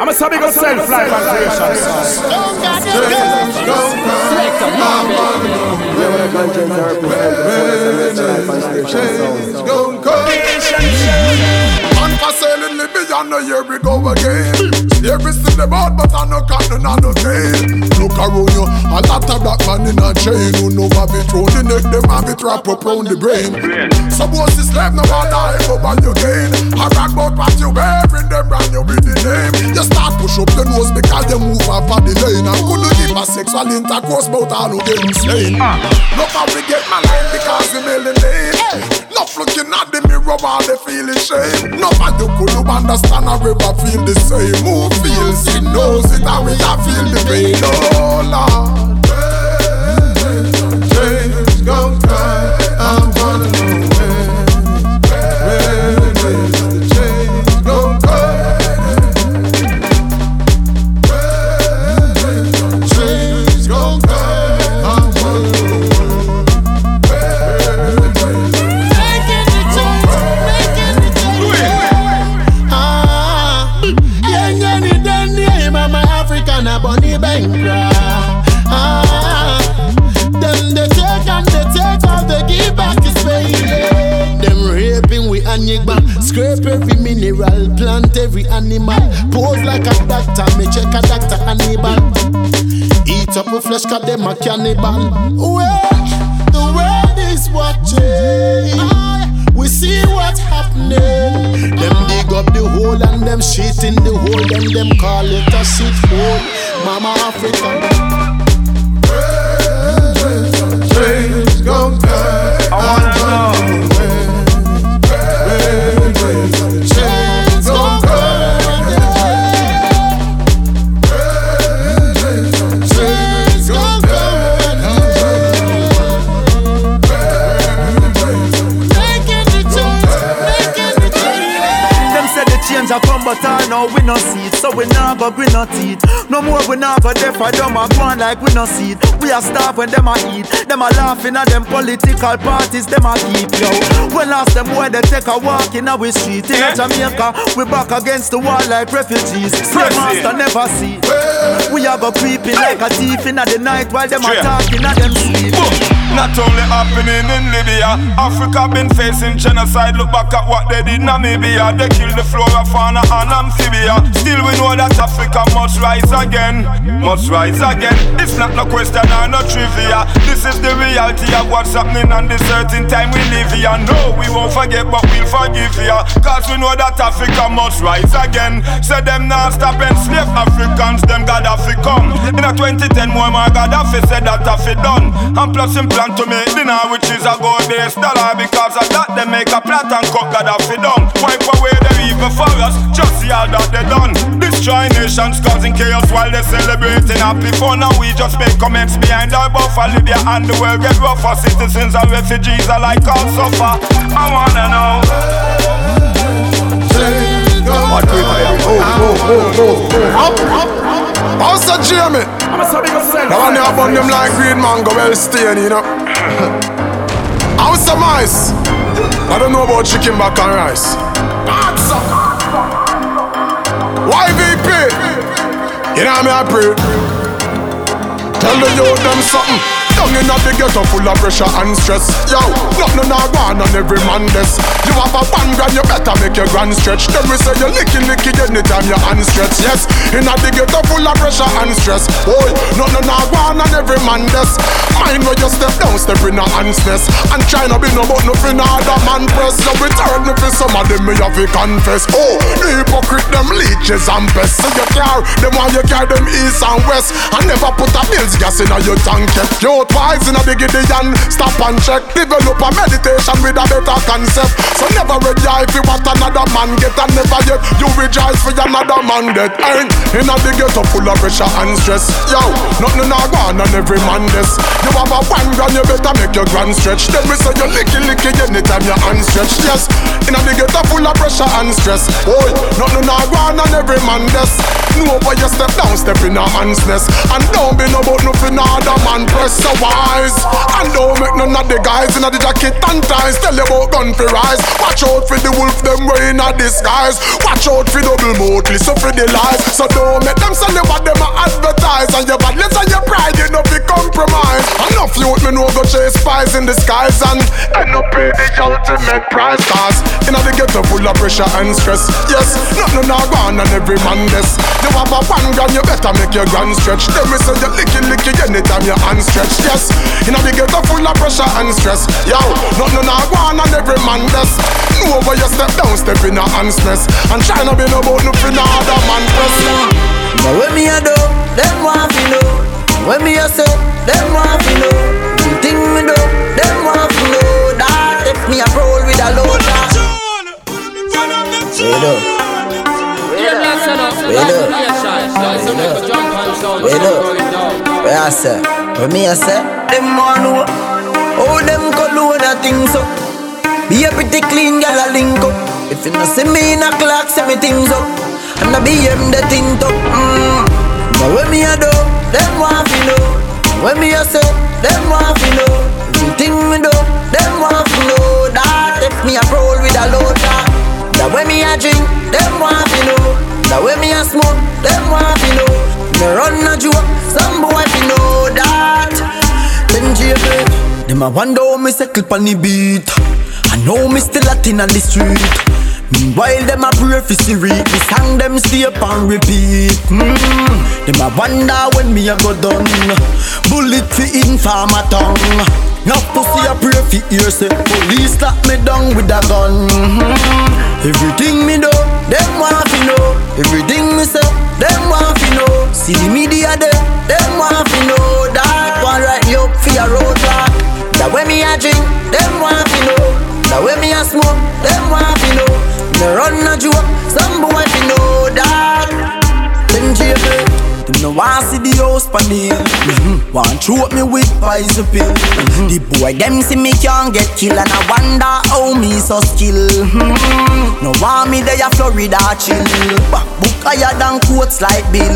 I'm a sabi go self life and creation Select a Unforeseeingly beyond the year we go again. Every still about, but I no can't none no gain. Look around you, a lot of black man in a chain who know have it round the neck, them have it wrap up round the brain. Suppose this slave no one die over you gain. I rock about what you wearing, them brand you with the name. You start push up your nose because you move off of the lane. I couldn't give a sexual intercourse, but all who get insane. Look how we get my life because we melanine. Enough looking at the mirror while they feeling shame. No man you could understand or ever feel the same. Who feels it knows it and we a feel the pain. Oh Lord, change come back. I'm running up a flesh, cause them a cannibal. Well, the world is watching. We see what's happening. Them dig up the hole and them shit in the hole, and them call it a shit hole. Mama Africa. Change come back. Come, but I know we no see it. So we nah go grin no teeth. No more we nah go deaf for them a go on like we no see it. We a starve when them a eat. Them a laughing at them political parties. Them a keep yo. When last them where they take a walk in our street in Jamaica, we back against the wall like refugees. Slave master never see. Eh. We a go creeping like a thief in the night while them a Straight. talking at them sleep. Not only happening in Libya, Africa been facing genocide. Look back at what they did in Namibia. They killed the flora, fauna, and amphibia. Still, we know that Africa must rise again. Must rise again. It's not no question or no trivia. This is the reality of what's happening on this certain time we live here. No, we won't forget, but we'll forgive ya. Cause we know that Africa must rise again. Say them now stop enslave Africans, them Gaddafi come. In a 2010, Muammar Gaddafi said that Taffy done. And plus him plan to make dinar, which is a gold based dollar. Because of that, they make a plot and cook cut Gaddafi down. Wipe away the evil for us, just see all that they done. Destroy nations, causing chaos while they celebrating happy fun. Now we just make comments behind our buffer. Libya and the world get rougher. Citizens and refugees alike all suffer. I wanna know. Also, Jamie, I'm a sabi go self now you burn them like green mango, well stain, you know. How's some ice? I don't know about chicken back and rice. YVP, you know me I pray. Tell the youth them something. Down in the ghetto full of pressure and stress. Yo, nothing not gone on every man this. You have a one grand, you better make your grand stretch. Then we say you licky licky anytime your hand stretch. Yes, in the ghetto full of pressure and stress. Boy, nothing not gone on every man this. Mind where you step down, step in a handness. And try not be no but nothing other man press. So we turn it's some of them me have to confess. Oh, the hypocrite them leeches and pests. So you car, them want you carry them east and west. And never put a bills gas in a your tank. Youth wise in a big and stop and check. Develop a meditation with a better concept. So never rejoice if what another man get and never yet you rejoice for another man that ain't in a big ghetto full of pressure and stress. Yo, nothing not gone on every man this. You have a one grand, you better make your grand stretch. Then we say you licky licky anytime your hand stretch. Yes, in a big ghetto full of pressure and stress. Boy, nothing not gone on every man this. Know where you step down, step in a hand's nest. And don't be no about nothing other man press. So wise. And don't make none of the guys in the jacket and ties tell you about gun for rise. Watch out for the wolf, them wearing in a disguise. Watch out for double mouth, listen for the lies. So don't make them sell you what them advertise. And your badness and your pride, you know, be compromise. Enough youth, me know go chase spies in disguise and end up pay the ultimate price. Cause in the ghetto full of pressure and stress. Yes, nothing not gone and every man this. You have a one gun, you better make your gun stretch. Them me say you licky licky anytime your hand stretch. Yes, in the ghetto full of pressure and stress. Yo, nothing not gone and every man this. Know where you step down, step in a hand stress. And try not be no bout nothing other man press. But when me a do, them want to know. When me a say, them want to know. The thing me do, them want to know. That if me a roll with a loader. Wait up. Wait up. Wait up. Where I say, when me a say, them want know. Oh, them cologne a thing so. Be a pretty clean gal a link up. If you not see me in a clock, say me things up. And I be them the tint up. Mm. But when me a do, them want to know. When me a say, them want to know. Everything me do, them want to know. That if me a roll with a loader. That when me a drink, them want to know. That when me a smoke, them want to know. Me run a joke, some boy fi know that. Then JB, them a wonder how me settle pon the beat. I know me still Latin on the street. Meanwhile, them a pray for Siri. The song them stay up and repeat. Mm. Them a wonder when me a go done. Bullet fi inform a tongue. Now pussy a pray fi ear say police lock me down with a gun. Mm. Everything me do, them want fi know. Everything me say, them want fi know. See the media there, them want fi know. That one right up fi a road track. That way me a drink, them want fi know. That way me a smoke, them want fi know. Me run a joke, some boy fi know that. Them jail them no want see the house the hill. Mm-hmm. Want throat me with poison pill. Mm-hmm. The boy them see me can't get killed and I wonder how me so skill. Mm-hmm. No want me there Florida chill. Back book higher than quotes like Bill.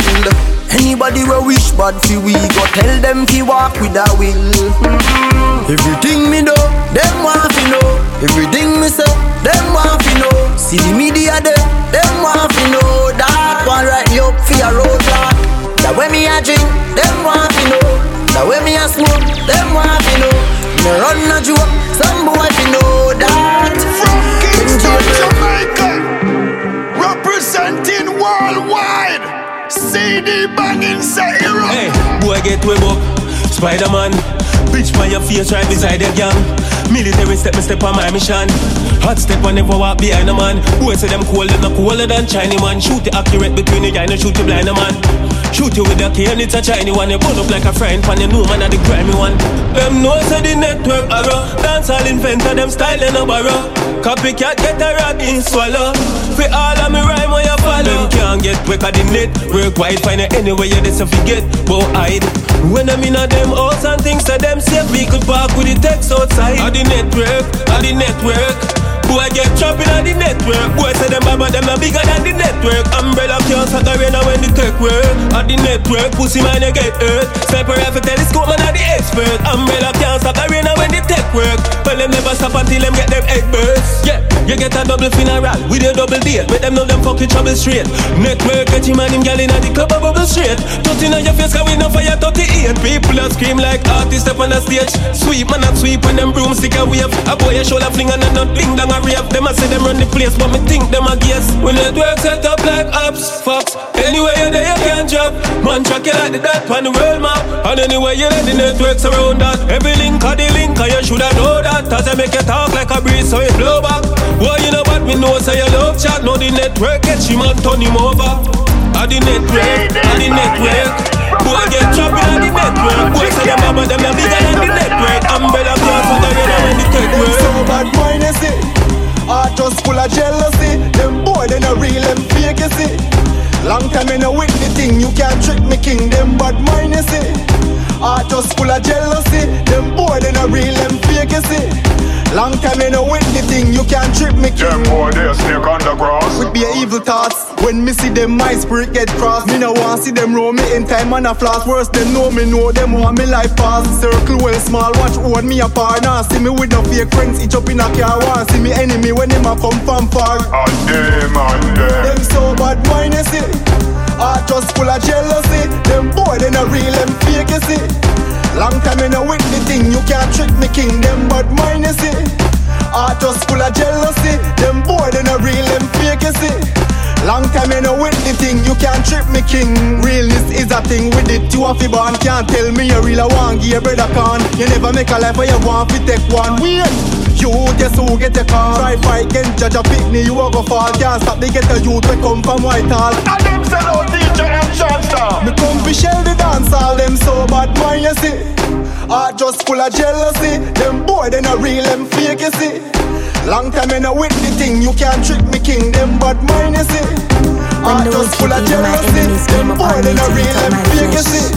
Anybody we wish bad fi we go tell them fi walk with a will. Mm-hmm. Everything me do, them want fi know. Everything me say, them want fi know. See the media there, them want fi know. That one right me up fi a roadblock. That way me a drink, them want fi know. That way me a smoke, them want fi know. Me run a joke, some boy fi know that. From Kingston, Jamaica, representing worldwide. CD banging say hero. Hey, boy, get web up. Spider-Man, bitch by your face right beside the gang. Military step me step on my mission. Hot step I never walk behind a man. Boy say them colder, no colder than Chinese man. Shoot it accurate between the guy, no shoot you blind a man. Shoot you with a cane, it's a Chinese one. You burn up like a friend, pan you know man, a the grimy one. Them know say the network arrow. Dance all inventor, them style and a borrow. Copycat get a rockin' swallow. For quick at the net. Work wide, find it anywhere you this if you get. But hide. When I'm in a them house and things to them safe, we could park with the text outside. At the network, at the network. Boy get trapped on the network. Boy say them baba them are bigger than the network. Umbrella can't start a rain when the tech work. At the network, pussy man you get hurt. Sniper rifle telescope man are the expert. Umbrella can't start a rain when the tech work. But them never stop until them get them egg burst. Yeah, you get a double funeral with a double date. Make them know them fucking trouble straight. Network get him and him gal in the club a bubble straight. Touching on your face cause we know fire 38. People a scream like artists up on the stage. Sweep man a sweep when them broomstick a wave. A boy a shoulder fling and a nut bling down a rave. Them a say them run the place, but me think them a guess. When network set up like apps, fox. Anywhere you there, you can drop. Man track you like the dot on the world map. And anywhere you let the networks around that. Every link of the link, and you shoulda know that. As I make you talk like a breeze, so you blow back. Boy, you know what me know, say you love chat. Know the network, get him and turn him over. At the network, at the network. Boy, get trapped in the network. Boy, say them mama, them are bigger than the network. Umbrella class, what they ready when the tech work. So bad mind, you see. Heart just full of jealousy. Them boy, they no real, them fake, you see. Long time in a with the thing, you can't trick me, king. Them bad mind, you see. Heart just full of jealousy. Them boy, they no real, them fake, you see. Long time you know with the thing, you can't trip me. Them boy, they a snake on the grass. With be evil thoughts. When me see them, my spirit get crossed. Me no want see them roll me in time and a floss. Worse than know me know them want me life pass. Circle well small, watch hold me apart. Now see me with no fake friends, each up in a car. Want see me enemy when them a come from far. And them, and them. Them so bad mind, you see. Heart just full of jealousy. Them boy, they not real, them fake, you see. Long time you know with the thing, you can't trick me king. Them bad mind, you see. Heart just full of jealousy. Them boy, they not real, them fake, you see. Long time you know with the thing, you can't trip me king. Realness is a thing with it. You to born, can't tell me you real a one, give your brother con. You never make a life where you want to take one. Wait, you guess who get the car? Try fight against judge a picnic, you a go fall. Can't stop the get a youth we come from Whitehall. And them sell out DJ and Chance Me come fi shell the dance all them so bad mind you see. Heart just full of jealousy. Them boy they not real them fake you see. Long time you know with the thing you can't trick me king Them bad mind you see. Heart the just full of my jealousy. enemies Them came boy upon they me not to real them my fake you see.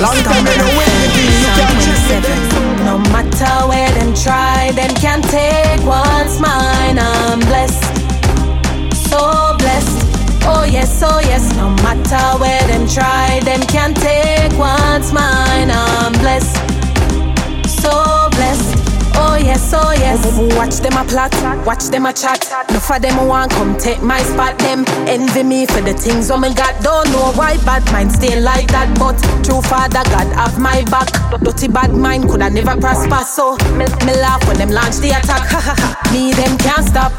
Long time you know with the thing you can't trick me Psalm 27. No matter where them try, them can't take what's mine. I'm blessed, so blessed. Oh yes, oh yes. No matter where them try, them can't take what's mine. I'm blessed, so blessed. Oh yes, oh yes. Oh, watch them a plot, watch them a chat. No for them want come take my spot. Them envy me for the things oh my God. Don't know why bad mind stay like that, but true Father God have my back. Dirty bad mind could I never prosper. So me, me laugh when them launch the attack. me them can't stop.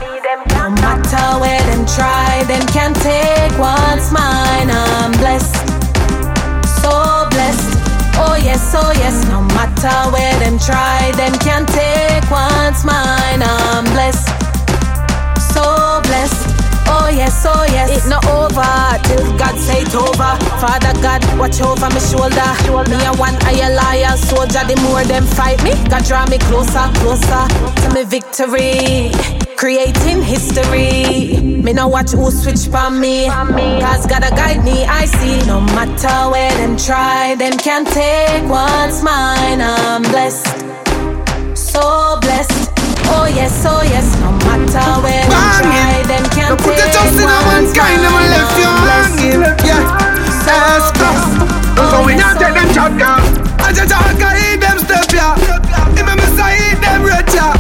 No matter where them try, them can't take what's mine. I'm blessed so blessed. Oh yes, oh yes, no matter where them try, blessed, so blessed. Oh yes, oh yes, it not over till God say it over. Father God, watch over my shoulder. Me a one higher liar soldier. The more them fight me, God draw me closer, closer to me victory. Creating history. Me no watch who switch for me. Cause gotta guide me, I see. No matter where them try, them can't take what's mine. I'm blessed, so blessed. Oh yes, oh yes. No matter where them try, them can't Put take trust in a mankind, them left you hanging. Yeah, that's us. So we not take them chop down. I just talk, I eat them step, yeah. If I'm say eat them red, yeah.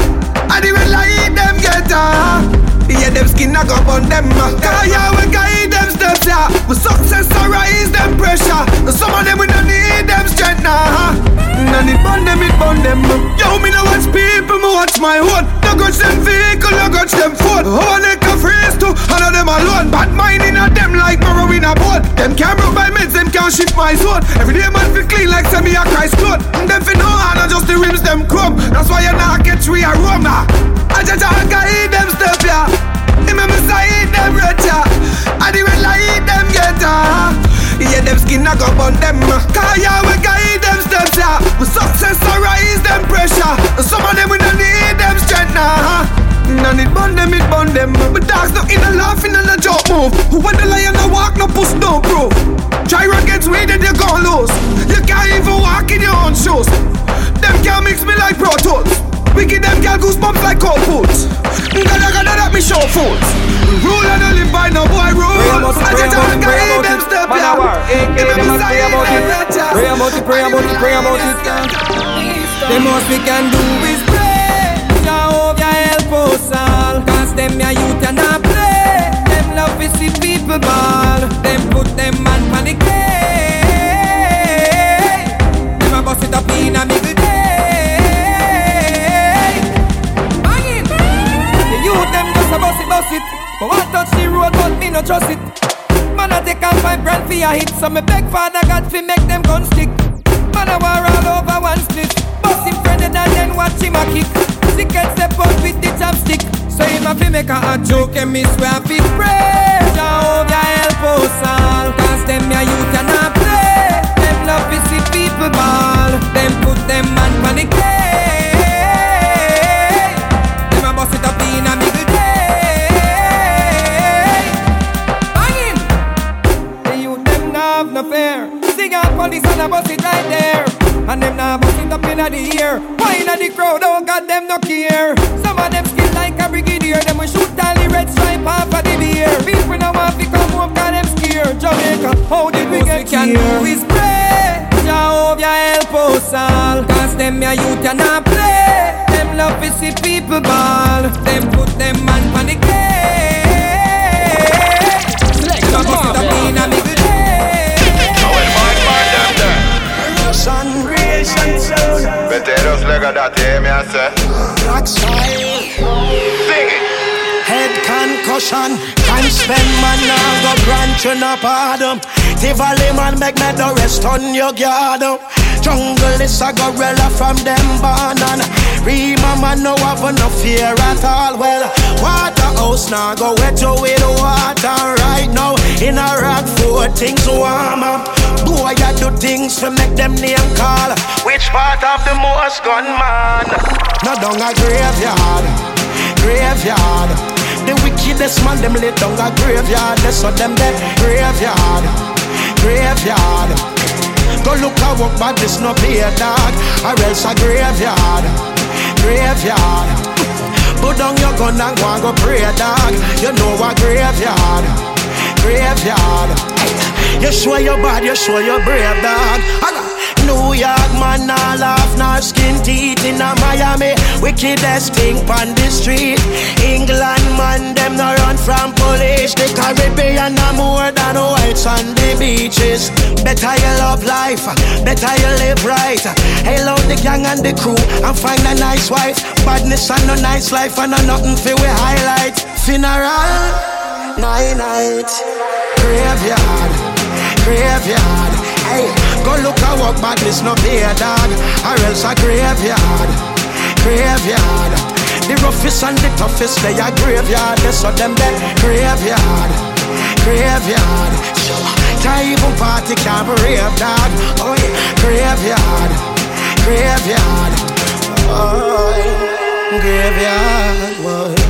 I the red like eat them get, ah. Yeah, them skin I go on them. uh. Cause yeah, we them. With success, I rise them pressure. And some of them we don't need them strength, nah. None it bond them, it bond them. Yo, me no watch people, me watch my own. No grudge them vehicle, no grudge them phone. All they can freeze to, all of them alone. Bad mind in a them like marrow in a bone. Them can't broke by meds, them can't shift my zone. Every day man feel clean like semi a Christ clone. Them fi no honor, just the rims them chrome. That's why you not get three a rum. I just I can eat them stuff, yeah. Him and me say eat them yeah. I the red like eat them get, ah. Yeah, them skin I go on them. Cause yeah, we can eat them steps, yeah. With success, I rise them pressure. And some of them we don't need them strength, nah. None it bun them, it bun them. But dogs not in a laughing and a joke move. Who when the lion a walk, no push, no proof. Try girl goosebumps like cold foods. Gotta me show fools. Rule and I live by no boy rule. I just them step. Give me my side, Pray about it, pray about it, pray about it. The most we can do is pray. Jehovah help us all. Cause them ya youth and not play. Them love to see people ball. But one touch the road, but me no trust it. Man, I take off five grand for a hit, so me beg Father God fi make them gun stick. Man, I war all over one split. Bust him friend and then watch him a kick. Sick and step out with the chopstick. So him a fi make a hot joke and me swear fi pray. Jehovah help us all, cause them ya youth and not play. Them love to see people ball. Them put them man panic police and I bust it right there. And them now bust it up in the air. Why in the crowd, oh God, them no care. Some of them skin like a brigadier. Them will shoot all the red stripe off of the beer. People now want to come home got them scared. Jamaica, how did we get we can here? do is pray. Jehovah help us all. Cause them ya youth and not play. Them love to see people ball. You no pardon. Tivoli um. man make me the rest on your garden. Um. Jungle is a gorilla from them Rema man no have no fear at all. Well, Waterhouse now go wet you with water right now. In a rock for things warm up. Boy, I do things to make them name call. Which part of the most gunman? No down a graveyard, graveyard. The wickedest man, them lay down a graveyard. They saw them dead graveyard, graveyard. Go look a walk, but this no be a dog, or else a graveyard, graveyard. Put down your gun and go and go pray, dog. You know a graveyard, graveyard. You show your bad, you show your brave, dog. New York man, nah laugh, nah skin teeth in a Miami. Wickedest thing on the street. England man, them no run from police. The Caribbean are more than whites on the beaches. Better you love life, better you live right. Out the gang and the crew and find a nice wife. Badness and no nice life and no nothing for we highlight. Funeral, night night, graveyard, graveyard. Hey, go look a walk badness no be a dog, or else a graveyard, graveyard. The roughest and the toughest they are graveyard. They saw them dead graveyard, graveyard. Can't even party, can't be dog. Oh yeah, graveyard, graveyard. Oh, graveyard. Boy.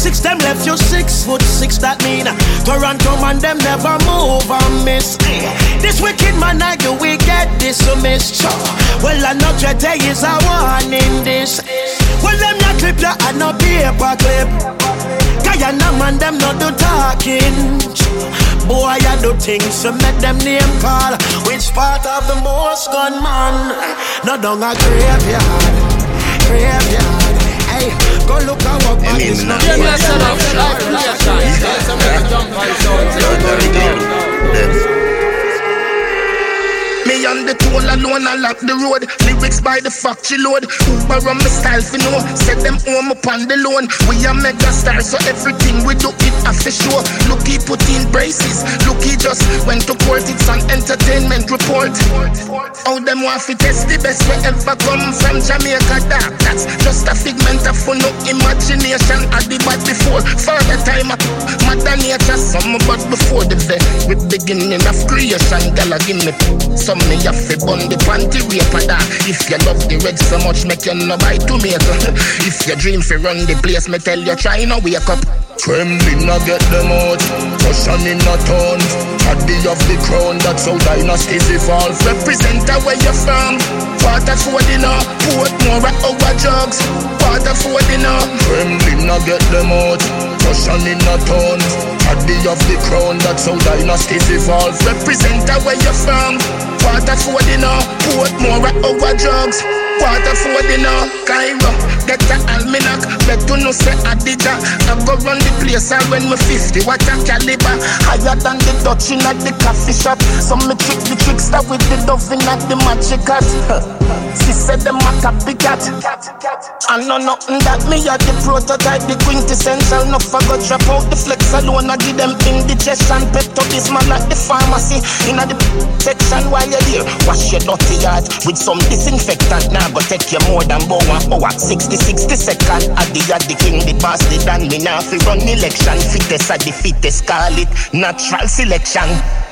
Six, them left you six foot six. That mean Toronto man, them never move and miss. Eh, This wicked man, I you we get dismissed. Well, I know today is a warning. This. Well, them not clip ya and no paper clip. Guyana man, them not do talking. Boy, I do things to make them name call. Which part of the most gunman? No down a graveyard, graveyard. Hey, go look at what man is not. Yeah, me a set up life creation. Tell some people jump on sound. Me on the toll alone, I lock the road. Lyrics by the factory load. Uber on my style, for know. Set them home upon the loan. We are mega stars, so everything we do it a for sure. Look, he put in braces. Look, he just went to court. It's an entertainment report. How them want to test the best we ever come from Jamaica. That, that's just a figment of no imagination. I did bad before. Further time, mother nature, some but before the very beginning of creation. Gala give me some me have to bun the panty rape that. If you love the red so much, make you no buy tomato. if you dream for run the place, me tell you try no wake up. Kremlin I get them out Russian in a town Caddy of the crown That's how dynasties evolve Represent where you're from. Waterford in a Portmore at our jugs. Waterford in a Kremlin I get them out Russian in a town Caddy of the crown That's how dynasties evolve Represent where you're from. Waterford in a Portmore at our jugs. Waterford in a Cairo. Get a almanac. Bet to no say Adija. I go run the place and when me 50. What a caliber. Higher than the Dutch in at the coffee shop. Some me trick the trickster with the dove in at the magic hat. She said them a copycat. I know nothing that me a the prototype, the quintessential. No forgot drop out the flex alone. I give them indigestion. Pep to this man at the pharmacy. In the section while you're there. Wash your dirty yard with some disinfectant. Now go take you more than one hour. 60, 60 second. Addy at the king, the bastard. And me now fi run election. Fittest at the fittest. Call it natural selection.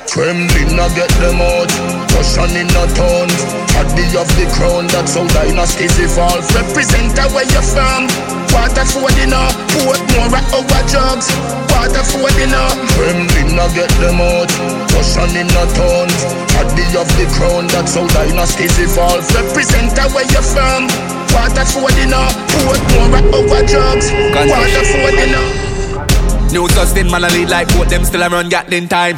Kremlin I get them out Russian in a town Caddy of the crown That's how dynasties evolve Represent where you're from. Waterford in a Portmore at our jugs. Waterford in a Kremlin I get them out Russian in a town Caddy of the crown That's how dynasties evolve Represent where you're from. Waterford in a Portmore at our jugs. Waterford in a New Justin man, I lead like boat, them still a run Gatlin time.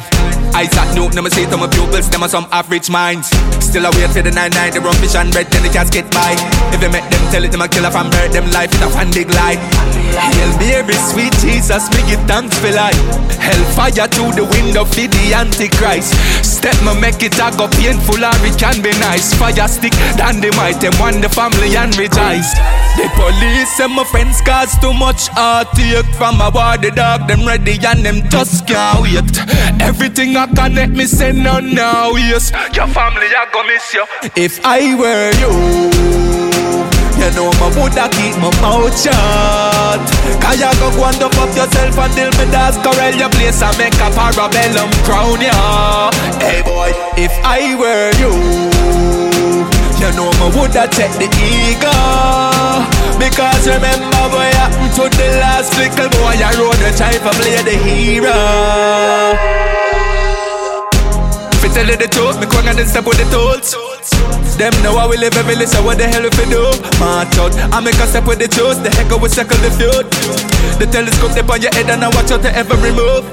Isaac Newton, I'ma say to my pupils, them are some average minds. Still I wait for the 9-9, the rum fish and bread, then the cats get by. If you make them tell it, them a killer from bird, them life in a fan big lie. Hail Mary, sweet Jesus, me give thanks for life. Hellfire through the window for the Antichrist. Step me make it a go painful or it can be nice. Fire stick, than the might, them want the family and rejoice. The police and my friends cause too much heartache from war the dog, them ready and them just can't wait. Everything I connect me say no now, yes. Your family I go miss you. If I were you. You know my woulda keep my mouth shut Cause you go go and dump up yourself until me das corral your place and make a parabellum crown ya Hey boy, if I were you You know me woulda check the ego Because remember what happened to the last little boy I rode the try for play the hero I tell you the truth, me quang and then step with the tools them know how we live every list, so what the hell if we do? March out, I make a step with the juice, the heck we circle the field. The telescope dip on your head and I watch out to every move.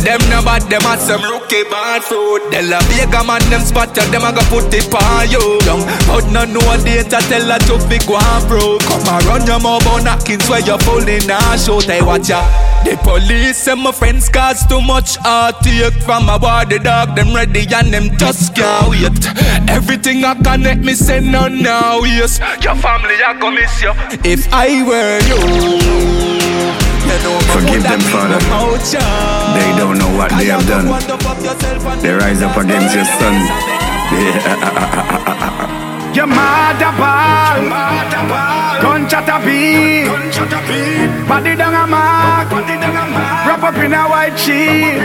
Them no bad, them are some rookie bad fruit. They love Vega man, them spot you, them a go put it on you. Young, but no know data, tell her to be go and bro. Come and run your mouth on knockings where you're falling and show they watch ya. The police and my friends cause too much heartache from a war the dog, them ready and them just can't wait. Everything I connect me say no now, yes. Your family I go miss you. If I were you. Forgive them, Father. They don't know what they have done. They rise up against your son. Your mother ball, gunshot a beat, body down a mark, wrap up in a white sheet,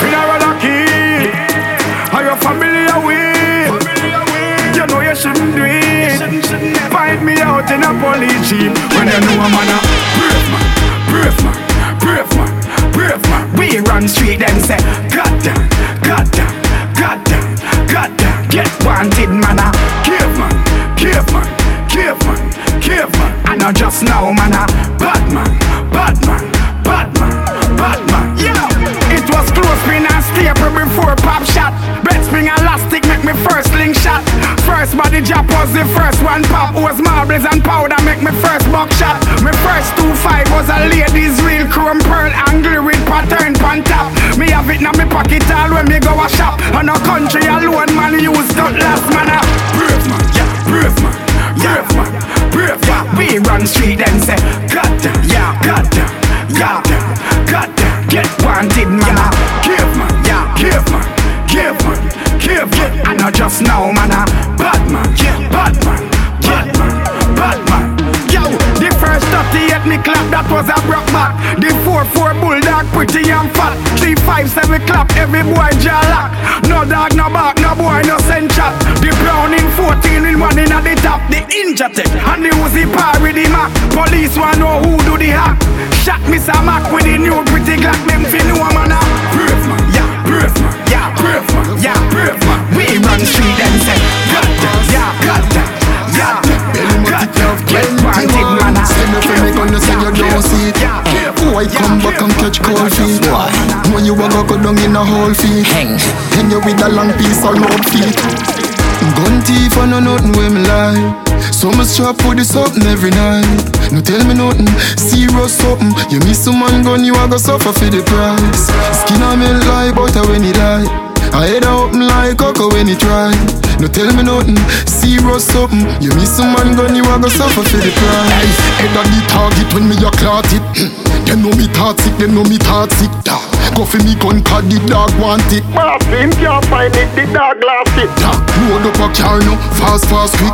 funeral a key, are your family away? You know you shouldn't do it. Find me out in a police jeep when you know I'm on a brave man, brave man, brave man, brave man. We run street and say, God damn, God damn, God damn, God damn. Get wanted man, a cave man, cave man, cave man, cave man. I know just now man, a bad man, bad man, bad man, bad man. Yeah, it was close pin and staple before pop shot. Bet spring elastic make First body drop was the first one pop. Was marbles and powder make me first buckshot. My first two five was a ladies real chrome pearl angle with pattern pan top. Me have it in my pocket all when me go a shop. On a country alone man use cutlass man a brave man, yeah, brave man, brave man, brave man. We run street and say, God damn, yeah, God damn, God damn, God damn. Get wanted man a cave man, yeah, cave man, know just now man a bad man, yeah, bad man, man, bad man. Yo, the first 38 me clap, that was a broke back. The 4-4 bulldog, pretty and fat. 3-5-7 clap, every boy jaw lock. No dog, no bark, no boy, no send chat. The brown in 14 with one in at the top. The inja tech, and the Uzi par with the Mac. Police want know who do the hack. Shot Mr. Mac with the new pretty piece of rope feet. Gun thief I know nothing with me lie. So much strap for the something every night. No tell me nothing, serious something. You miss some man gun, you a go suffer for the price. Skin a melt like butter when it die. I head open like cocoa when it dry No tell me nothing, serious something. You miss some man gun, you a go suffer for the price. Head of the target when me a clot it. Them know me sick, them know me sick da. Go for me gun cause the dog want it. Boss, him can't find it, the dog lost it. Da. Load up a car now, fast fast quick.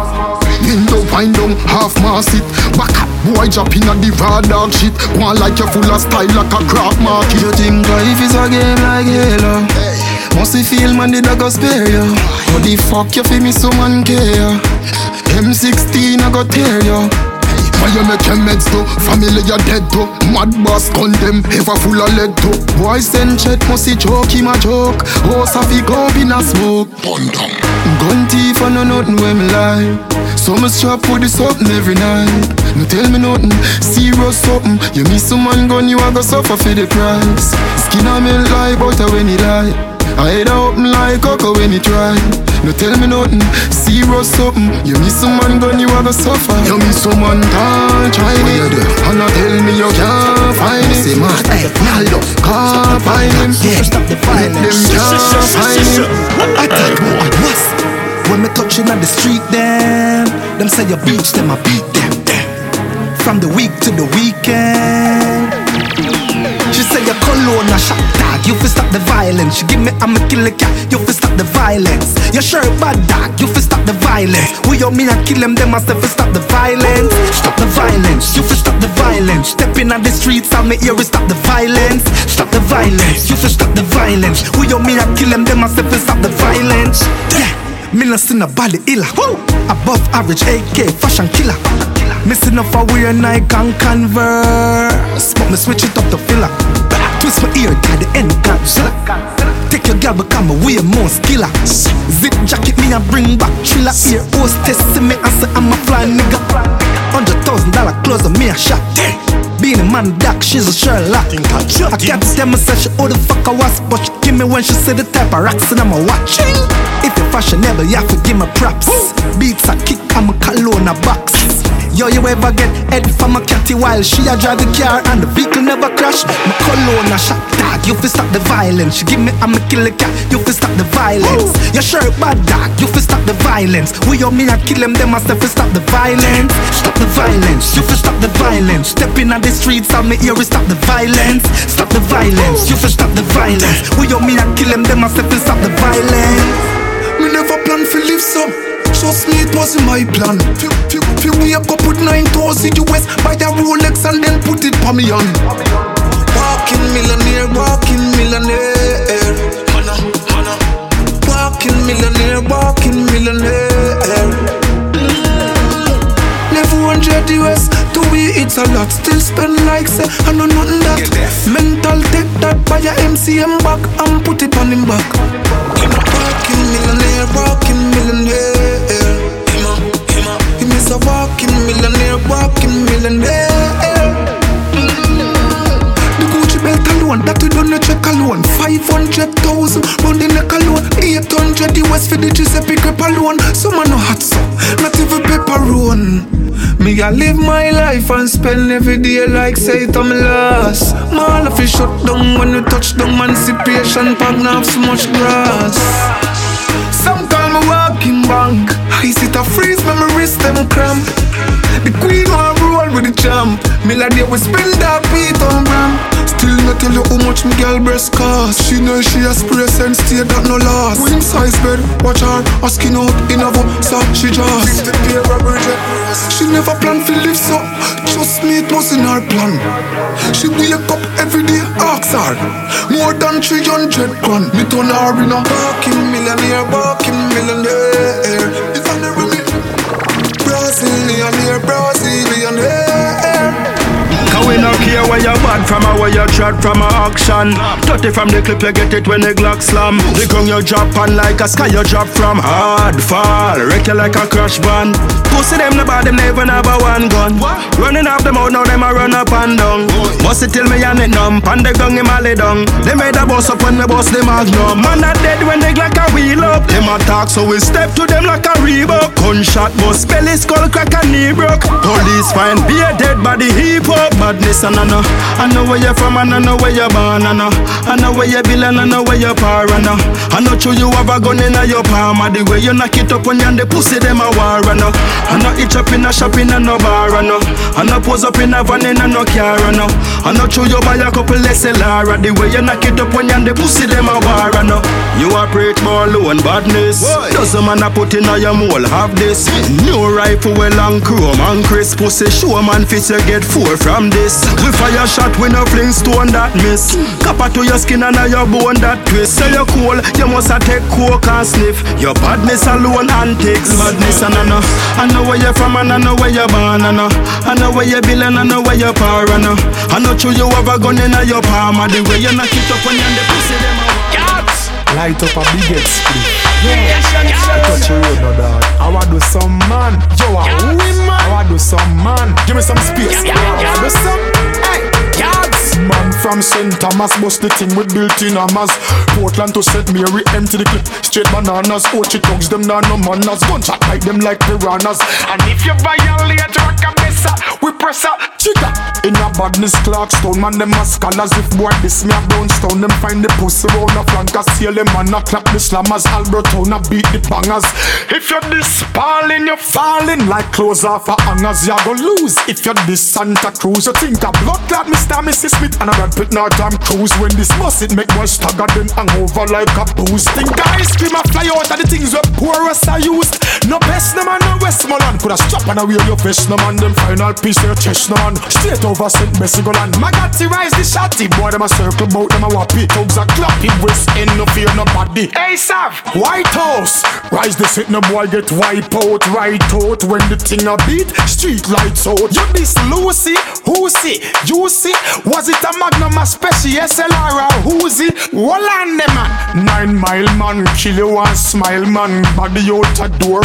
Window wind down, half mass it. Back up, boy drop in a the raw dog shit. Go on like you full of style like a crop market. You think life is a game like Halo must you feel man did I go spare you How the fuck you feel me so man care M16 I go tear you My you make your meds too. Family you dead too. Mad boss condemn, ever full of lead too. Boy send chat must see joke, him a joke. Oh, Safi go in a smoke. Down. Gun thief and no nothing when me lie. So me strap for the something every night. No tell me nothing, serious something. You miss some man gun, you a go suffer for the price. Skin a melt like butter when he lie. I head open like cocoa when he try. No tell me nothing, serious something. You miss some man gun, you a go suffer. You miss some man can't try it. And not tell me you can't find it. Say man, hey, Naldo, can't find him. Yeah, stop the violence. Them can't find him. I tell you what was when me touching on the street, them them say you beach, them I beat them. From the week to the weekend. She say your cologne a shot you fi stop the violence. She give me I'm a killer cat, you fi stop the violence. Your shirt bad dog, you fi stop the violence. We you me a kill them, them I fi stop the violence. Stop the violence, you fi stop the violence. Stepping on the streets, I'm here we stop the violence. Stop the violence, you fi stop the violence. We you me a kill them, them I fi stop the violence. Yeah. Me no see nobody illa. Above average AK fashion killer. Missing off a weird Nike and Converse, but me switch it up to filler. Twist my ear, tie the end Godzilla. Take your girl become a way more skiller. Zip jacket me and bring back thriller. Ear hostess see me and say I'm a fly nigga. Hundred thousand dollar clothes on me a shot. Being a man dark, she's a Sherlock. I can't tell me say she who the fuck I was, but she give me when she say the type of rocks and I'm a watching. If you're fashionable, you have to give me props. Beats a kick, I'm a cologne a box. Yo, you ever get head from a catty while she a drive the car and the vehicle never crash? My cologne a shot dog, you fi stop the violence. She give me a killer cat, you fi stop the violence. Your shirt bad dog, you fi stop the violence. We on me I kill them, them myself fi stop the violence. Stop the violence, you fi stop the violence. Stepping on the streets, I'm here we stop the violence. Stop the violence, you fi stop the violence. We on me I kill them, them myself fi stop the violence. Me, it wasn't my plan. Few, few, few wake up with nine toes in US, buy a Rolex and then put it on me on. Walking millionaire, walking millionaire. Mana, mana. Walking millionaire, walking millionaire. Mm. Never 100 US, to we it's a lot. Still spend like say, I know nothing that. Mental take that buy a MCM back and put it on him back. Walking millionaire, walking millionaire. A walking millionaire, walking millionaire. The Gucci belt alone, that we done a check alone. 500,000, round the neck alone. 800 US for the Giuseppe grip alone. Some man no hot so, not even pepperone. Me I live my life and spend every day like say it I'm lost. Man, if you shut down when you touch down, emancipation pack now so much grass. Some call me walking bank. I sit a freeze, wrist them cramp. The queen want roll with the champ. Me like they will spend that beat on ram. Still not tell you how much me girl breast cost. She know she a spray and stay that no loss. Queen size bed, watch her a skin out in a so she just. She never plan to live so. Trust me, it was in her plan. She wake up every day, ask her. More than 300 grand. Me turn her in a walking millionaire, walking millionaire. If I never meet Brazilian, Brazilian, Cause we no care where you bad from or where you trot from a auction. Dirty from the clip, you get it when the Glock slam. The gun you drop on like a sky you drop from hard fall. Wreck you like a crash van. Pussy them the bad, them never never one gun. Running off them out, now them a run up and down. Must it till me and it numb, and the gun him a lay down. They made a boss up when me boss the magnum. Man not dead when they Glock a wheel up. Them attack, so we step to them like a Reebok. Gunshot, bust belly, skull crack and knee broke. Police find be a dead body heap up. Badness and I know, I know where you're from and I know where you're born I know, I know where you build and I know where you par and I know, I know true you have a gun in your palm. and The way you knock it up when you and the pussy them a war I know, I know itch up in a shop in a no bar I know, I know pose up in a van in a no car I know, I know true you buy a couple SLR The way you knock it up when you and the pussy them a war I know You preach more low and badness. Doesn't man a put in a your mole have this? New rifle well and chrome and crisp Pussy show man fit you get four from this We fire shot we no fling stone that miss. Copper to your skin and your bone that twist. Say you cool you must a take coke and sniff. Your badness alone antics. Badness and I know. I know where you from and I know where you born I know. I know where you build and I know where you power I know. I know true you have a gun in your palm. The way you knock it up when you and the pussy them Light up a big head Yeah, touch the road, no dog. I want do some man. Yo. I want to do some man. Give me some space. I want do some. Hey, yards. Man from St. Thomas bust the thing with built-in hammers. Portland to St. Mary empty the clip. Straight bananas. Ochi thugs them now no manners. Gunshot like them like piranhas. And if you violate rock a a badness Clarkstone man them a scholars. If boy this me a brownstone them find the pussy round a flank. I seal them man a clap the slammers. Albertona beat the bangers. If you're this falling, you're falling like clothes off a hangers. You go lose if you're this Santa Cruz. You think a blood clot Mr. Mrs. Smith and a Brad Pitt now Tom Cruise. When this must it make boys stagger then hang over like a booze. Think guys scream a fly out of the things where poor us are used. No best no man, no Westmoreland. Could have strap and a wear your vest no man. Them final piece their chest no man. Straight over St. Bessie Golan. Magatti rise the shotty. Boy them a circle bout them a wappy. Thugs a clappy. West end no fear nobody. Hey Sav, White House. Rise the sit no boy get wipe out. Right out when the thing a beat. Street lights out. You this Lucy, who see? You see? Was it a Magnum a special SLR? Hold on them man. Nine mile man, kill you smile man. Body out a door,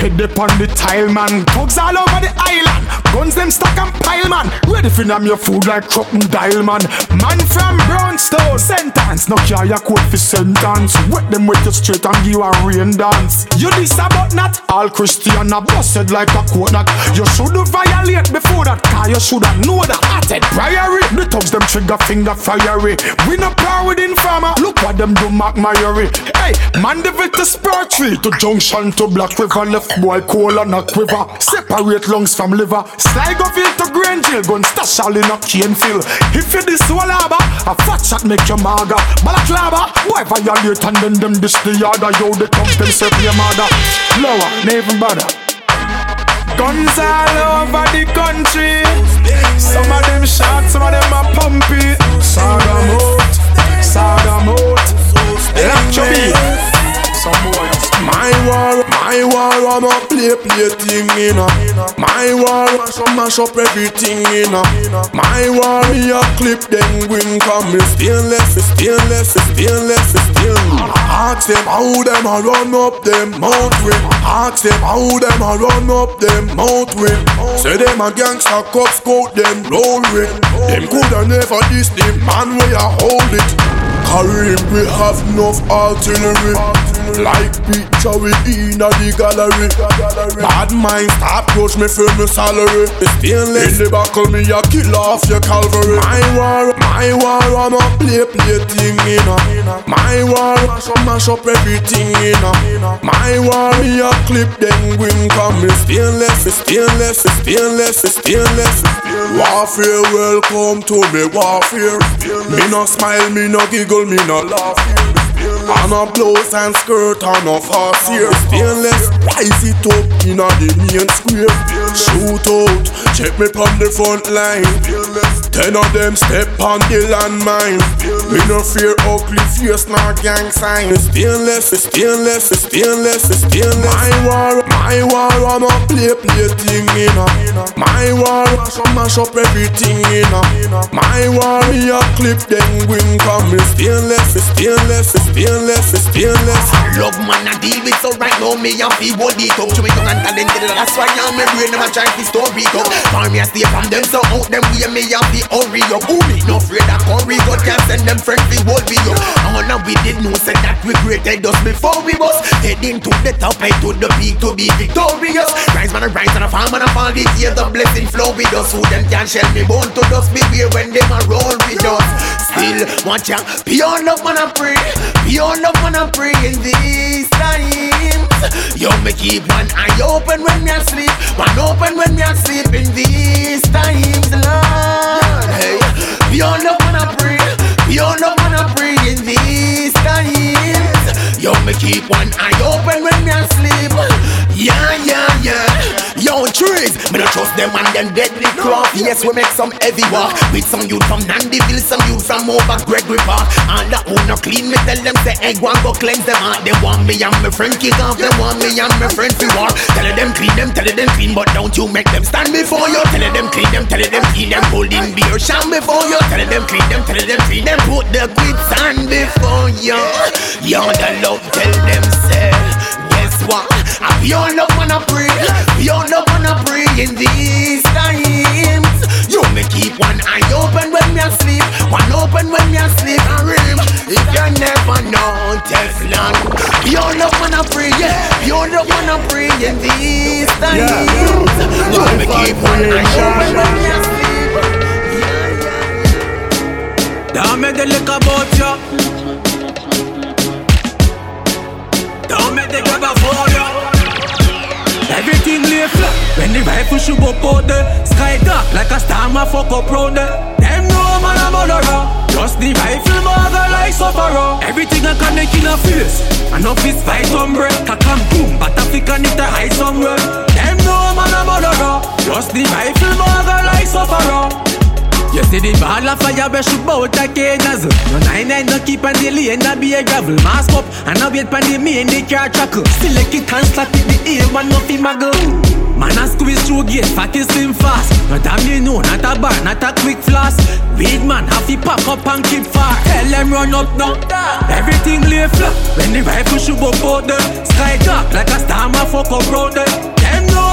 head up on the tile man. Thugs all over the island. Guns them stack and pile man. Ready for them your food like crocodile man. Man from Brownstone, sentence. No care your court for sentence. Wet them with you straight and give a rain dance. You this about not all Christian a busted like a coconut. You shoulda violate before that, car you shoulda know. I said priory. The thugs them trigger finger fiery. We no power with informer. Look what them do, Mark Myrie. Hey, man, the to spur tree to junction to Black River. Left boy coal and a quiver. Separate lungs from liver. Slide off into Grand Jail. Gun stash all in a cane fill. If you this walaba, a fat shot make you maga. Balaklava, boy violate and then them dish the yard. Yo, the thugs them serve your mother. Lower, uh, never bother. Guns all over the country. Some of them shot, some of them are pumpy. Saddam out, Saddam out. Electro beat. Some boy My war, my war, I'm a play, play thing in My war, mash up, mash up everything in My war, me a clip them wing from me. Stainless, stainless, stainless, stainless. Ask them how them a run up them mouth with. Ask them how them a run up them mouth with. Say them a gangsta cops coat them roll with. Them coulda never diss the man where you hold it. Carry we have enough artillery Like picture we in a the gallery. Bad mind stop push me for my salary. Stainless. In the buckle me a kill off your calvary. My war, my war I'm a play play thing in a My war mash up mash up everything in My war me a clip them wing from me. Stainless, stainless, stainless, stainless. Warfare welcome to me warfare. Me no smile, me no giggle, me no laugh and a blouse and skirt and a fast here Stainless, rise it up in a the main square. Shoot out, check me from the front line. Ten of them step on the landmine. Me no fear ugly face nor gang sign. Stainless, stainless, stainless, stainless. My war, my war, I'm a play play thing in My war, mash up, mash up everything in My war, me a clip them wing from me. Stainless, stainless, stainless, stainless Love man a deal with so right now me a feel body talk to me tongue and talented That's why I'm me brain never try to stop it up. For me a stay from them so out them way me a be hurry up. Who me no afraid of curry God can send them friends we hold me up. And now we did know say that we created us before we was Heading to the top head to the peak to be victorious. Rise man a rise and a fall man a fall. This year the blessing flow with us. Who them can shell me bone to dust beware when them a roll with us? Still watch ya pure love man a pray you're not gonna pray in these times. You me keep one eye open when me asleep, one open when me asleep in these times, Lord. Hey, you're not gonna pray. You're not gonna pray in these times. You me keep one eye open when me asleep. Yeah, yeah, yeah trust them and them deadly craft. Yes, we make some heavy walk with some youth from Nannyville, some youth from over Gregory Park. And that who no clean, me tell them say, hey, go and go cleanse them heart. They want me and my friend kick off. They want me and my friend fi war. Tell them clean them, tell them clean, but don't you make them stand before you. Tell them clean them, tell them clean them, holding beer sham before you. Tell them clean them, tell them clean them, put the quit sand before you. You're the love, tell them say. Guess what? I pure love wanna pray, pure love wanna pray in these times. You may keep one eye open when me asleep, one open when me asleep and dream. If you never know Teflon, pure love wanna pray, yeah, pure love wanna pray in these times. You may keep one eye open when me asleep. Don't make the lick about you. Grab for you. Everything lay flat when the rifle shoot up out there. Sky dark like a storm a fuck up round there. Them know man a murderer. Just the rifle mother like sufferer. Everything I connect in a face. Enough is fight break. I come boom, but Africa need to hide somewhere. Them know man a murderer. Just the rifle mother like sufferer. You see the ball of fire where shoot bout a canas No nine nine no keep on the lane no be a gravel. Mask up and I wait pon the main the car chuckle Select it and slap it the A one nothing muggle. Man a squeeze through gate fat is slim fast. No damn you know not a bar not a quick flash Big man have to pack up and keep far Tell them run up now Everything lay flat. When the rifle shoot up there Sky dark like a storm a fuck up round there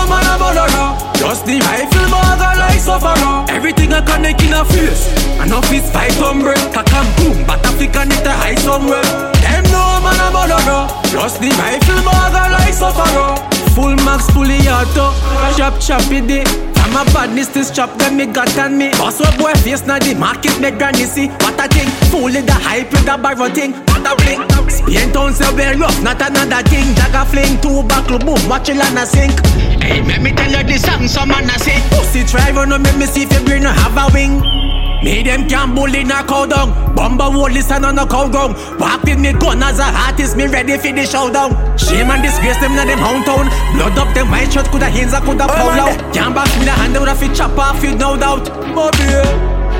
Know man a murderer Just the rifle mother like sufferer Everything I connect in a face Enough is fight on break Cock and boom But Africa need to hide somewhere. Them know man a murderer Just the rifle mother like sufferer Full max fully auto. Chop chop it I'm a badness this chop them me got on me. Boss what boy face now the market make granny see. What a thing. Fool the hype with the barrow thing. What a blink Spain town say well rough not another thing. Dagger fling two buckle boom watch it and a sink. Hey let me tell you this song some man a sing Pussy run no make me see if your brain no have a wing me them can bully na cow down Bumba wall listen on a cow ground Walk with me gun as a artist Me ready for the showdown. Shame and disgrace them na them hometown. Blood up them white shirt Coulda hands a coulda pull out. Can't back me the hand Woulda fi chop off you no doubt. Bobby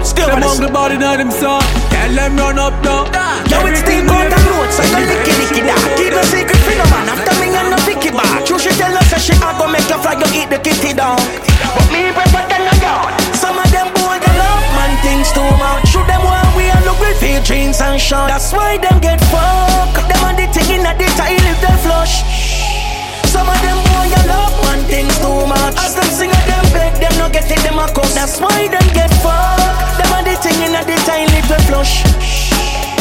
Still them hungry body na them son Tell them run up now Yo, it's still got the notes, I got licky licky da Keep no secret for no man, after me and no picky back True she tell us that she a go make you fly, you eat the kitty down. But me prefer than a yard Some of them boy too much Shoot them while we are look with jeans and short That's why them get fucked. Them on the thing in the tail if they flush. Some of them boy you love man things too much. As them sing of them beg them no get it them a cuss. That's why them get fucked. Them on the thing in the tail if they flush.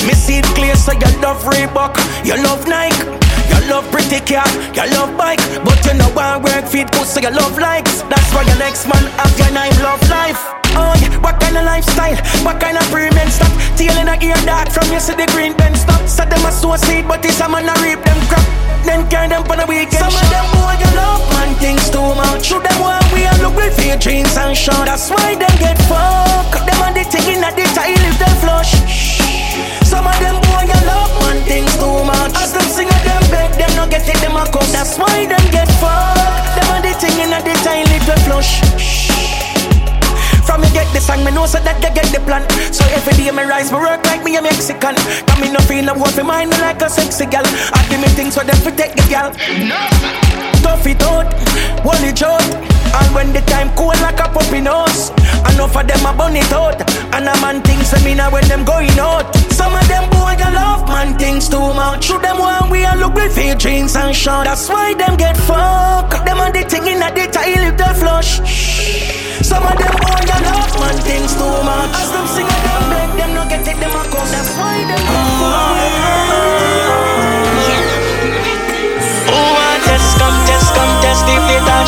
Me see it clear, so you love Reebok, you love Nike, you love pretty car, you love bike, but you know want work feet so you love likes. That's why your next man have your name love life. Oh yeah, what kind of lifestyle? What kind of premium stock? Tail in a ear dark from you see the green pen stop. So them a sow seed, but it's a man a reap them crop. Then carry them for the weekend. Some of them boy you love man things too much. Shoot them one we and look with your jeans and short. That's why them get fucked. Them on the thing in a the tail if they flush. Some of them boy you love man things too much. As them sing of them beg them no get it them a come. That's why them get fucked. Them on the thing in a the tail if they flush. From me get the song, me know so that they get the plan. So every day me rise, me work like me a Mexican. Come me no feel no worth me mind like a sexy gal. I give me things for them to take the gal. Tough it out, hold it out. And when the time cool like a puppy nose, enough of them a bun it out. And a man thinks I mean when them going out. Some of them boy you love man things too much. Shoot them one we and look with fake jeans and short. That's why them get fucked. Them on the thing in a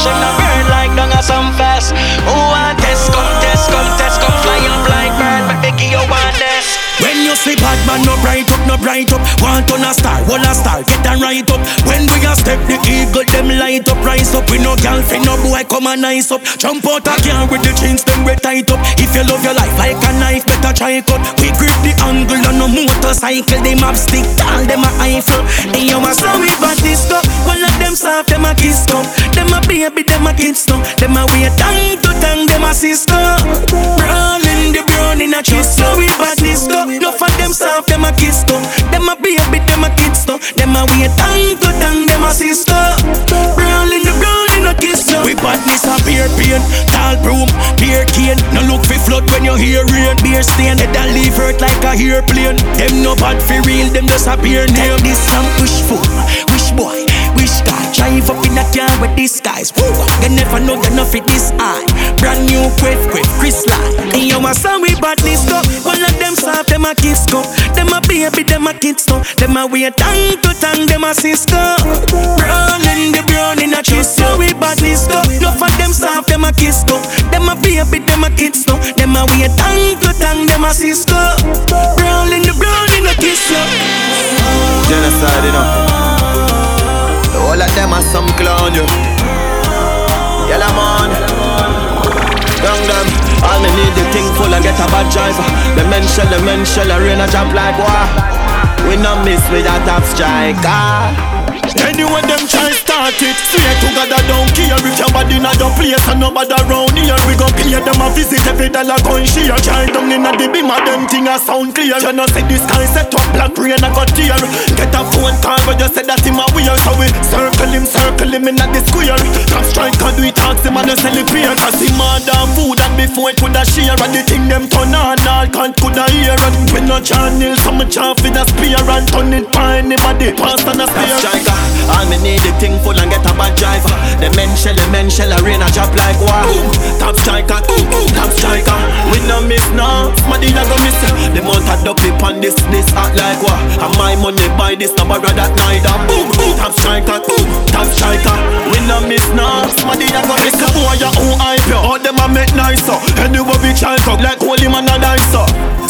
If the burn like dung or some see bad man no bright up, no bright up Want on a star, well a star, get and right up When we a step the eagle, them light up Rise up, we no girl, no boy come and nice up Jump out a car with the chains, them red tight up If you love your life like a knife, better try cut We grip the angle no no motorcycle, them have stick, all them a rifle. And you a so we bad disco. One of them soft, them a kiss come. Them a baby, them a kids no. Them a wait time to tongue, them a sister. Rolling the brown in a kiss, so we bad disco. No for them soft, them a kiss come. Them a baby, them a kids no. Them a wait time to tongue, them a sister. Rolling the brown in a kiss no. We badness a beer pain, tall broom, beer cane. No look for flood when you hear rain. Beer stain, head and leave hurt like a airplane. Them no bad for real, them just a beer name. This some push for, wish boy, wish guy. Drive up in a car with guys. Woo, you never know you enough fit this eye. Brand new quick, quick, Chris line. And you a son we badness go. One of them soft, them a kiss go. Them a baby, them a kids no. Them a wait tongue to tongue, them a sister. Rolling the brown in a kiss, so we badness go. No for them soft, them a kiss go. Them a baby, them a kids no. Them a wait tongue to tongue, them a sister. Rolling the brown in a kiss, yo. Genocide, you know. Them are some clown, you. Yellow man. Young them. All me need the thing full and get a bad driver. The men shell, the men shell, a rain a jump like war. We not miss with a top striker. Anyway, them try start it. Swear to God, I don't care if your body not the place and nobody around here. We gon' pay them a visit every dollar gun share. Try down in the beam of them thing a sound clear. You know, see this guy set up black rain I got tear. Get a phone call, but you said that him a weird. So we circle him, circle him in the square. Top strike, cause we talk him and celebrate. Cause him mad and food and before it coulda share. And the thing them turn on, all can't coulda hear. And we no channel, some chant for the spear and turn it by anybody. Pass on a spear. All me need the thing full and get a bad driver. The men shell, the men shell, a rain a drop like war. Top striker, top striker. We no miss no, smarty a go miss. The month a dopey on this, this act like war. And my money buy this, no bother that neither. Boom, top striker, top striker. We no miss no, smarty a go miss. Boy, you who hype you, all them a make nicer. Anyway, we try talk like holy man a nicer.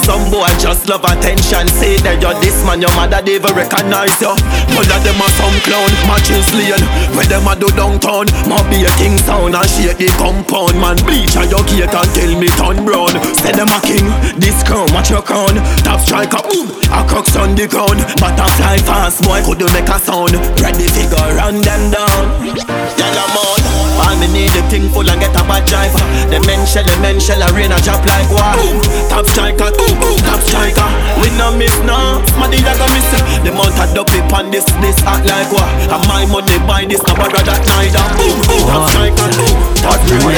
Some boy just love attention. Say that you're this man, your mother they even recognize you. All of them are some clown, matches lane. Where them a do downtown, ma be a king sound and shake the compound. Man bleach and your gate and tell me turn brown. Say them a king, this crown, watch your crown. Top striker, boom, a crux on the ground. Butterfly fast, boy could you make a sound? Ready figure thing full and get a bad driver. The men shell, the men shell, a rain a drop like war. Top striker, top striker. We no miss no, smarty that go miss. The month a dopey on this, this act like war. And my money buy this, no bother that neither. Top striker, top striker.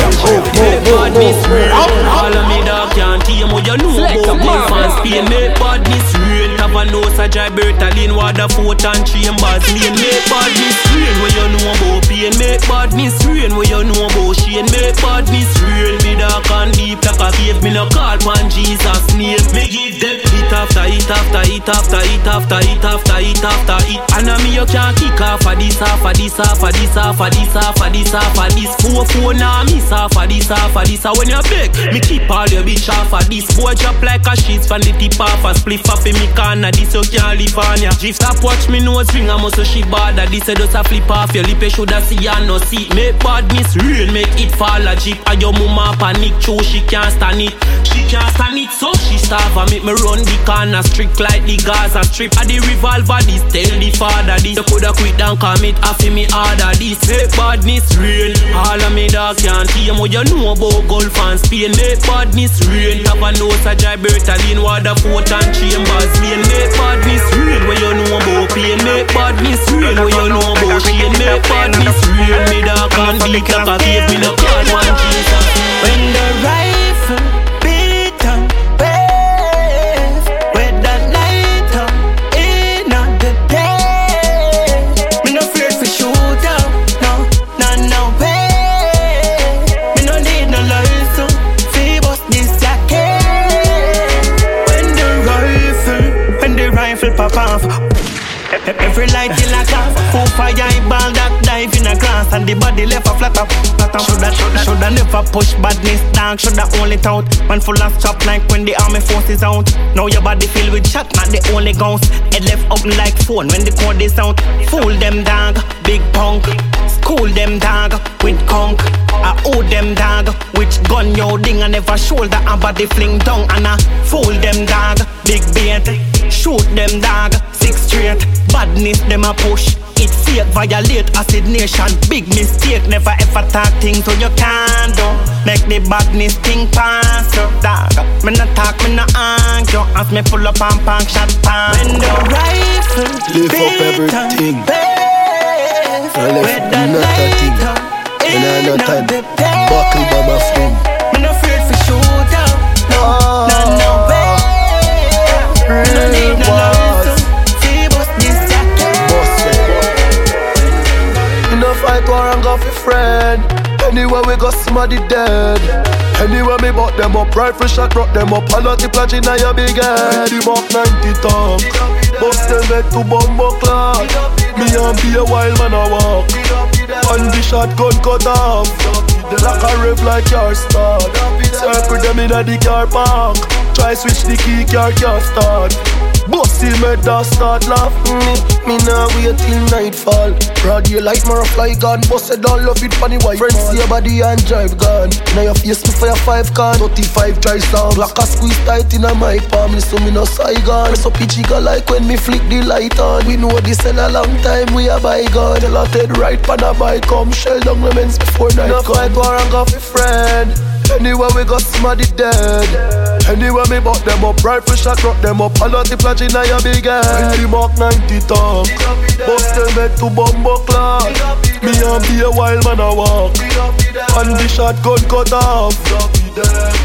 All of me dog can't tame what you know about me fans Spain Make badness real Have a a dry Bertalin Water fort and chambers. Lane Make badness real What you know about pain. Make badness real What you know about Shane Make badness real Me dark and deep like a cave. Me no call pan Jesus name. Me give them hit after hit after hit after hit after hit after hit after hit. And a me you can't kick off of this off of this off of this off of this off of this off of this. Four four now miss off of this off of this. When you beg me keep all your bitch off of this. Boy drop like a sheets from the tip off a spliff off in me corner This you can't live on ya Drift stop watch me nose ring I must so she bad. This a just a flip off your lip You shoulda see ya no see. Make badness real Make it fall a jeep And your mama panic True she can't stand it. She can't stand it so she starve And make me run the corner. Strict like the Gaza strip. And the revolver this Tell the father this. You coulda quit down Commit off in me order this. Make badness real All of me dog can't tame What you know about golf and Spain? Make badness real. Have a nose a dry Bertalin Water fort and chambers Lane Make badness real What you know about pain. Make badness real What you know about Shane Make badness real Me dog can't beat like a cave Me no call one Jesus. When the rifle shoulda never push badness down. Shoulda only it out. Man full of chop like when the army force is out. Now your body filled with shot, not the only guns. Head left open like phone when the code is out. Fool them dog, big punk. School them dog with conk. I owe them dog which gun yo ding and never shoulder and body fling down and I fool them dog big bait. Shoot them dog, six straight. Badness them a push. It fake, violate acid nation. Big mistake, never ever talk things so you can't do. Make the badness thing pass up, dog. Me not talk, me not argue. As me pull up and punk shot pan. When the rifle Lift up everything. I left not a thing. And I not time. Buckle by my skin. Me no afraid for shoot out. No, no, no way. Me no need no license. Friend. Anywhere we go, somebody dead. Anywhere me buck them up, rifle shot, rock them up. A lot of plunge in your big head. The buck 90 talk. Bust them head to bumbo clock. Me and be a wild man a walk. And the shotgun cut off. They Like a rev like car start. Circle them in the car park. Try switch the key, car can't start. Bust him head that start laugh Me, me nah wait till nightfall. Broad light more fly gun Busted all love it funny white Friends see your body and drive gun Now your face me for your five can 35 try sound Black a squeeze tight in a my palm. Listen me no Saigon. So pitchy go like when me flick the light on. We know this in a long time we a bygone. Tell a head right pan a bike come Shell down the men's before night come. No fight war and go for friend Anywhere we go, somebody dead. Anywhere me buck them up, rifle shot, rock them up. A lot the flash in your big head. The Mark 90 talk, bust them head to bumbo clock. Me and be a wild man a walk, and the shotgun cut off.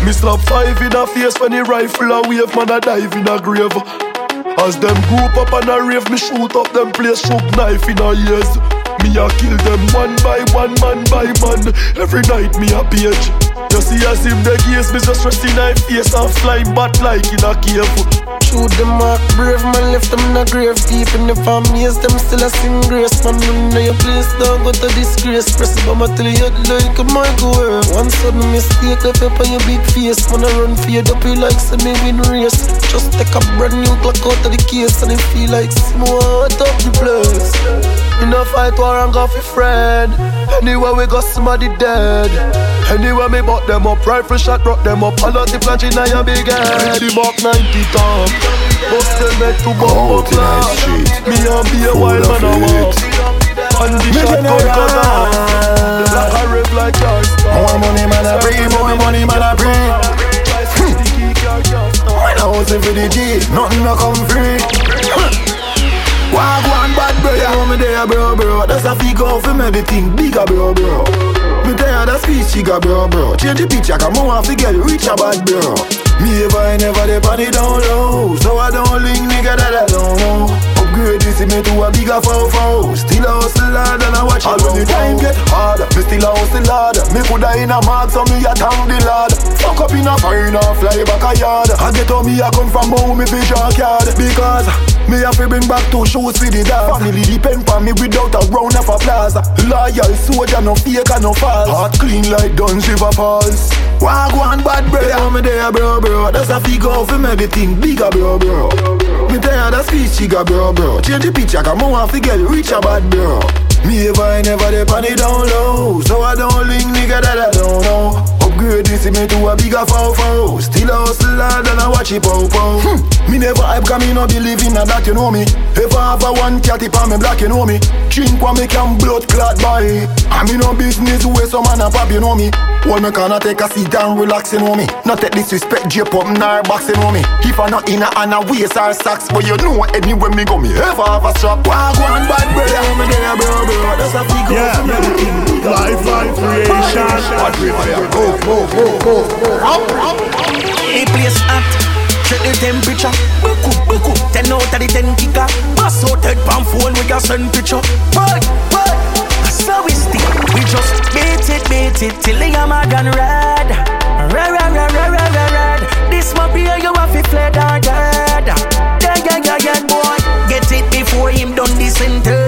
Me slap five in a face when the rifle a wave, man a dive in a grave. As them group up and a rave, me shoot up them place, shoot knife in a ears. Me a kill them one by one, man by man. Every night me a page. You see as him the case, me just rest in my face and flying bat like in a cave. Shoot them mark brave, man left them in a grave. Deep in the families, them still a sing grace. Man, you know your place, don't go to disgrace. Press it, I'ma tell you like a microwave. One sudden mistake, left up on your big face. Man, I run fade up, you like some me win race. Just take a brand new clock out of the case and it feel like some hot up the place. Me no fight war and go for friend. Anywhere we go, somebody dead. Anywhere me bought them up, rifle shot, rock them up. A lot the planch in your big head. The buck 90 top. Bust them head to bumbo class. Me and be a wild man a walk. Bro That's a figure out for me the thing bigger bro bro. Me you that speech chica bro bro. Change the picture cause me want to get richer bad bro. Me ever I never the party down low. So I don't link nigga that I don't know Upgrade this me to a bigger foul foul. Still a hustle hard and I watch it. All when the time get harder. Me still a hustle hard Me coulda in a mark so me a thank the lord. Fuck up in a and fly back a yard. I get how me a come from home me vision card Because me have to bring back two shoes for the dog. Family depend on me without a round of applause. Loyal soldier, no fake and no false. Heart clean like Dunn's River Falls Walk one bad bro, yeah, me there bro bro. That's a figure for me the thing bigger bro bro. Me you that speech chica bro bro. Change the picture cause me want to get richer bad bro. Me ever I never the it down low So I don't link nigga that I don't know Upgrade. This me to a bigger foul foul Still a hustle hard and I watch it pow pow. Hmm. Me never hype cause me no believe in a that you know me. If I have a one cat if I'm a black you know me. Drink what me can blood clot by I me no business where some man a pop you know me. Well me cannot take a seat and relax you know me. Not take disrespect J pop nor box you know me. If I not in a and a waist or socks But you know anywhere me go me ever have a strap. Walk one bad brother me there bro bro. That's a figure Yeah, life and creation. Bad brother go move move The place hot Check the temperature. Buku, buku Ten out of the ten kicker Pass out head pan phone with your send picture. But, but So we stick. We just beat it, beat it Till the hammer gone red. Red, red, red, red, red, red, red. This might be how you have to fled or dead. Yeah, yeah, yeah, yeah, boy. Get it before him done the sentence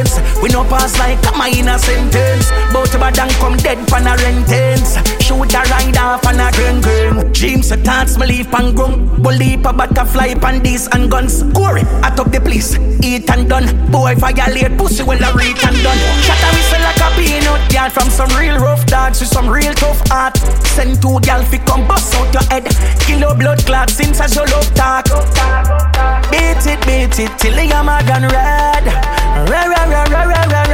We no pass like a sentence. Bout bad and come dead pan a rentence. Shoot a ride off and a gun gun Dreams a thoughts me leave pan grum Bully a butterfly pan these and guns. Corey, at up the place. Eat and done. Boy violate pussy when I reach and done. Shut a whistle like a peanut Girl from some real rough dogs with some real tough heart Send two gal fi come bust out your head Kill your blood clot since as you love talk Beat it, beat it till the hammer gone red, red, red, red, red, red.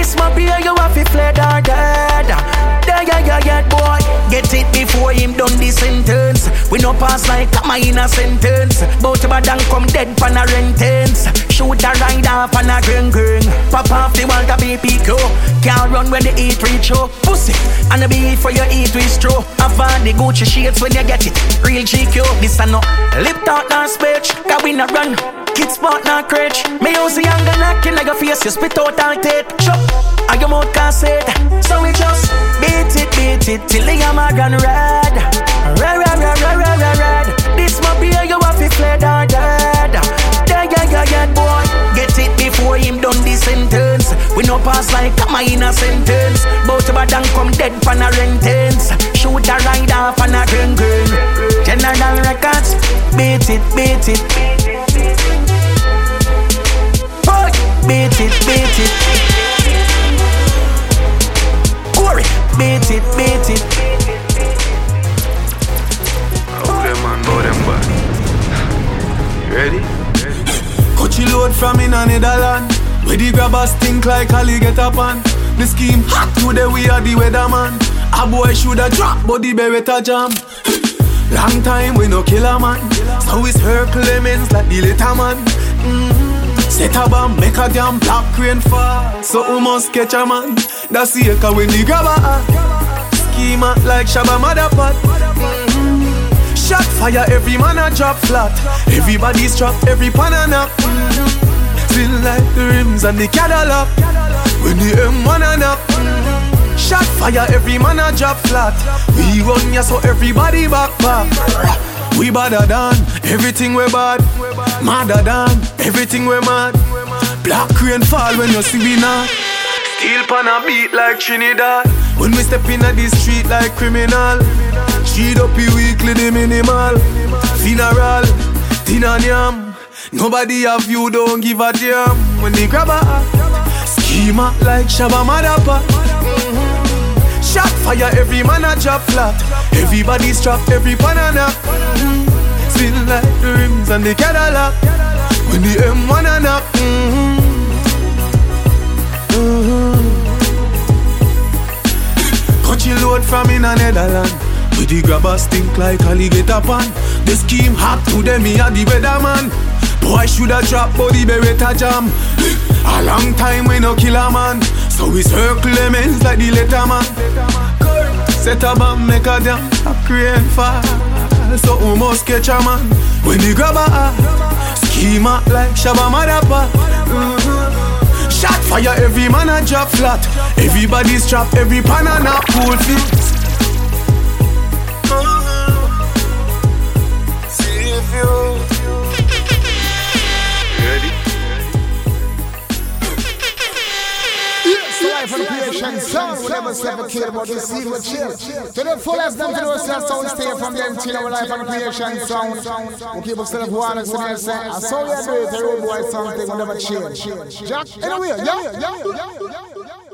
This my beer, you have to fled or dead. Yeah, yeah, yeah, yeah, boy. Get it before him done the sentence. We no pass like a sentence. Both of them come dead pan a rentence. Shoot a ride off on a green green. Pop off the Walther PPQ. Can't run when the eat reach you. Pussy. And the beat for your eat with straw. Avoid the Gucci shades when you get it. Real GQ. This a no lip talk nor speech. Cause we not run. Kids spot not crutch. Me use the younger knocking like your face. You spit out all tape. Chop. I your mouth can't say it. So we just beat it, beat it till the hammer gone red. Red, red, red, red, red, red, red. This my beer, you have to fled or dead. Yeah, yeah, yeah, yeah, boy. Get it before him done the sentence. We no pass like come in a sentence. Both of them come dead for a rentence. Shoot a ride off on a green green. General records, beat it, beat it. Boy, beat it, beat it. Corey, beat it, beat it. Them man, oh, them bad. You ready? Coachy load from in a Netherland. Where the grabbers think like Ali get up on. The scheme hot today we are the weatherman. A boy shoulda drop, but the beretta jam. Long time we no kill a man. So it's her Clemens like the little man. Mm-hmm. Set a bomb, make a damn black rain fall. So we must catch a man. That's the echo when the grabber. Schema like Shabba Madda Pot. Mm-hmm. Shot fire, every man a drop flat. Everybody's trapped, every pan a knock. Mm-hmm. Feel like the rims and the Cadillac. When the M1 a. Mm-hmm. Shot fire, every man a drop flat. We run ya so everybody back back. We badder than everything we bad. Madder than everything we mad. Black rain fall when you see we not. Steel pan a beat like Trinidad. When we step in the street like criminal. Cheat up you weekly the minimal. Funeral, dinner yam. Nobody have you, don't give a damn. When they grab a schema like Shabba Madda Pot. Shot fire, every man a drop flat. Everybody's trapped, every banana. Mm-hmm. Feel like the rims and the Cadillac. When the M1 a knock. Mm-hmm. Mm-hmm. Coachy load from in a Netherland. With the grabbers stink like alligator pan. The scheme hot to them, me a the weatherman. Boy shoulda drop body beretta jam. A long time we no kill a man, so we circle lemons like the letter man. Set a bomb, make a damn a crane fall. So we must catch a man when the grabber a schema like Shabba Madda Pot. Mm-hmm. Shot fire, every man a drop flat. Everybody's trapped, every pan a knock cool fit. See if you and creation sound. We never ever care about seed we chill. To the fullest, them to sound stay from them till our life and creation sound. We keep self one and say, I saw you do it, the road boy something, we never change. Jack, anyway, yeah, yeah, yeah.